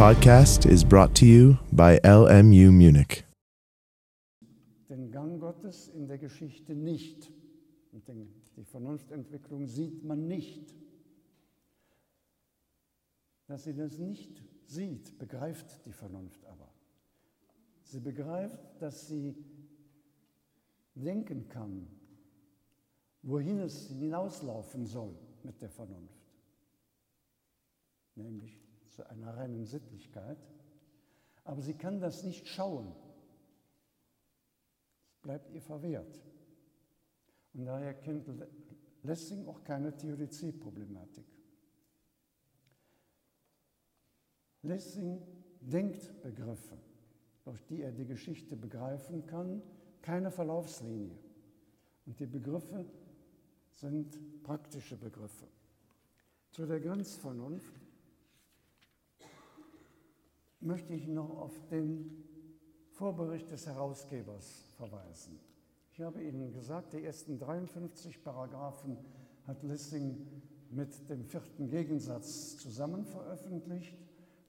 podcast is brought to you by LMU Munich. Den Gang Gottes in der Geschichte nicht. Die Vernunftentwicklung sieht man nicht. Dass sie das nicht sieht, begreift die Vernunft aber. Sie begreift, dass sie denken kann, wohin es hinauslaufen soll mit der Vernunft, nämlich zu einer reinen Sittlichkeit. Aber sie kann das nicht schauen. Es bleibt ihr verwehrt. Und daher kennt Lessing auch keine Theodizee-Problematik. Lessing denkt Begriffe, durch die er die Geschichte begreifen kann, keine Verlaufslinie. Und die Begriffe sind praktische Begriffe. Zu der Grenzvernunft möchte ich noch auf den Vorbericht des Herausgebers verweisen. Ich habe Ihnen gesagt, die ersten 53 Paragraphen hat Lessing mit dem vierten Gegensatz zusammen veröffentlicht,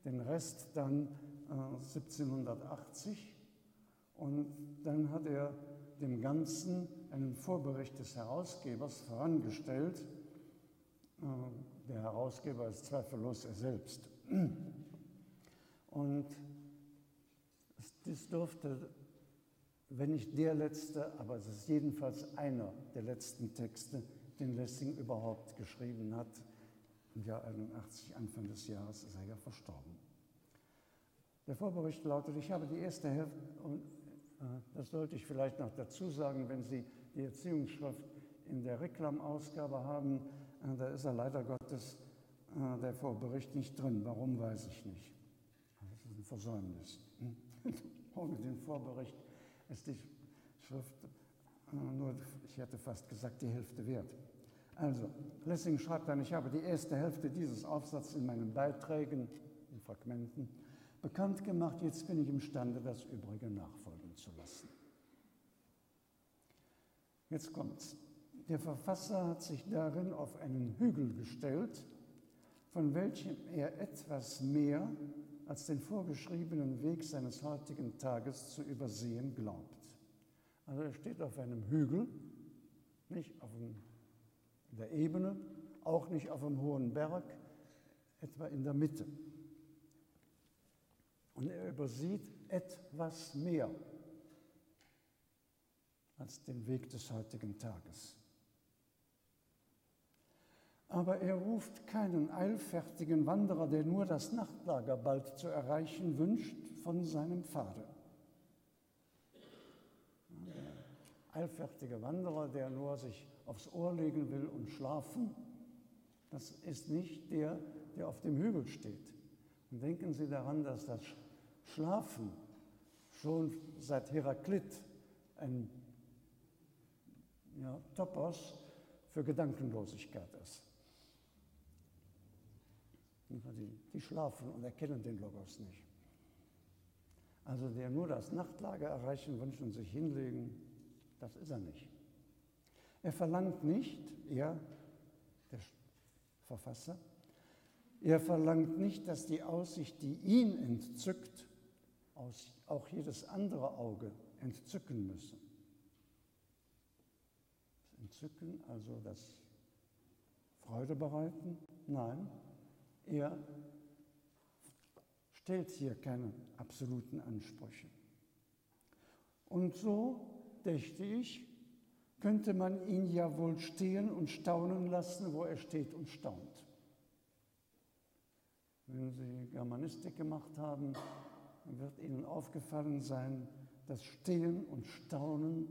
den Rest dann äh, 1780 und dann hat er dem Ganzen einen Vorbericht des Herausgebers vorangestellt. Äh, der Herausgeber ist zweifellos er selbst. Und das dürfte, wenn nicht der letzte, aber es ist jedenfalls einer der letzten Texte, den Lessing überhaupt geschrieben hat. Im Jahr 81, Anfang des Jahres, ist er ja verstorben. Der Vorbericht lautet, ich habe die erste Hälfte, und äh, das sollte ich vielleicht noch dazu sagen, wenn Sie die Erziehungsschrift in der Reklamausgabe haben, äh, da ist er leider Gottes äh, der Vorbericht nicht drin. Warum, weiß ich nicht. Versäumnis. Ohne den Vorbericht ist die Schrift nur, ich hätte fast gesagt, die Hälfte wert. Also, Lessing schreibt dann, ich habe die erste Hälfte dieses Aufsatzes in meinen Beiträgen, in Fragmenten, bekannt gemacht. Jetzt bin ich imstande, das Übrige nachfolgen zu lassen. Jetzt kommt's. Der Verfasser hat sich darin auf einen Hügel gestellt, von welchem er etwas mehr als den vorgeschriebenen Weg seines heutigen Tages zu übersehen glaubt. Also er steht auf einem Hügel, nicht auf der Ebene, auch nicht auf einem hohen Berg, etwa in der Mitte. Und er übersieht etwas mehr als den Weg des heutigen Tages. Aber er ruft keinen eilfertigen Wanderer, der nur das Nachtlager bald zu erreichen wünscht, von seinem Pfade. Eilfertige Wanderer, der nur sich aufs Ohr legen will und schlafen, das ist nicht der, der auf dem Hügel steht. Und denken Sie daran, dass das Schlafen schon seit Heraklit ein ja, Topos für Gedankenlosigkeit ist. Die, schlafen und erkennen den Logos nicht. Also der nur das Nachtlager erreichen wünscht und sich hinlegen, das ist er nicht. Er verlangt nicht, er, der Verfasser, er verlangt nicht, dass die Aussicht, die ihn entzückt, auch jedes andere Auge entzücken müsse. Entzücken, also das Freude bereiten? Nein, er stellt hier keine absoluten Ansprüche. Und so, dächte ich, könnte man ihn ja wohl stehen und staunen lassen, wo er steht und staunt. Wenn Sie Germanistik gemacht haben, dann wird Ihnen aufgefallen sein, dass Stehen und Staunen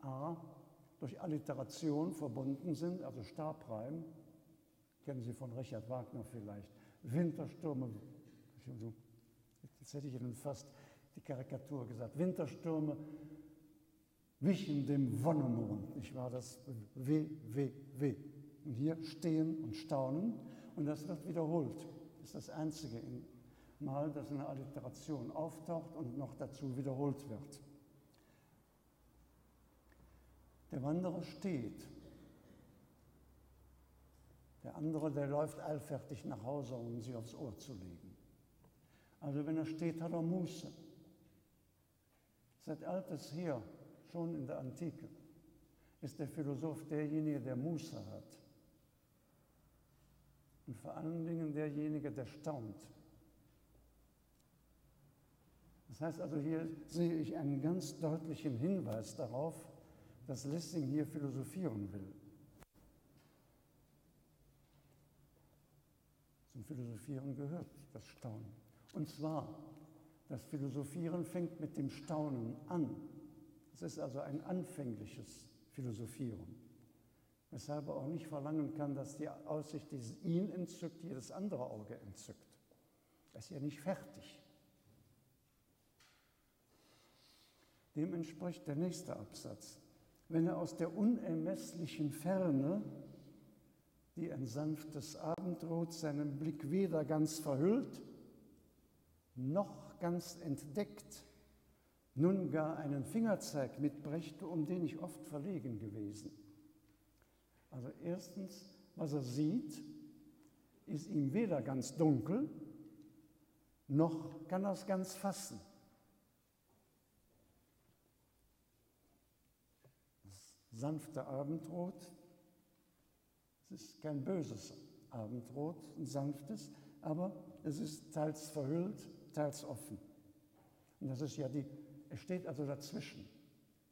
a. durch Alliteration verbunden sind, also Stabreim, kennen Sie von Richard Wagner vielleicht, Winterstürme, jetzt hätte ich Ihnen fast die Karikatur gesagt, Winterstürme wichen dem Wonnenmond, nicht wahr? Das W, W, W. Und hier stehen und staunen und das wird wiederholt. Das ist das Einzige in Mal, dass eine Alliteration auftaucht und noch dazu wiederholt wird. Der Wanderer steht. Der andere, der läuft eilfertig nach Hause, um sie aufs Ohr zu legen. Also wenn er steht, hat er Muße. Seit alters her, schon in der Antike, ist der Philosoph derjenige, der Muße hat. Und vor allen Dingen derjenige, der staunt. Das heißt also, hier sehe ich einen ganz deutlichen Hinweis darauf, dass Lessing hier philosophieren will. Zum Philosophieren gehört das Staunen. Und zwar, das Philosophieren fängt mit dem Staunen an. Es ist also ein anfängliches Philosophieren. Weshalb er auch nicht verlangen kann, dass die Aussicht, die ihn entzückt, jedes andere Auge entzückt. Das ist ja nicht fertig. Dem entspricht der nächste Absatz. Wenn er aus der unermesslichen Ferne, die ein sanftes Abendrot seinen Blick weder ganz verhüllt, noch ganz entdeckt, nun gar einen Fingerzeig mitbrächte, um den ich oft verlegen gewesen. Also erstens, was er sieht, ist ihm weder ganz dunkel, noch kann er es ganz fassen. Das sanfte Abendrot, es ist kein böses Abendrot, ein sanftes, aber es ist teils verhüllt, teils offen. Und das ist ja die, es steht also dazwischen.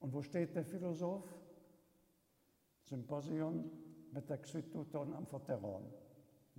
Und wo steht der Philosoph? Symposion Metaxytoton Amphoteron.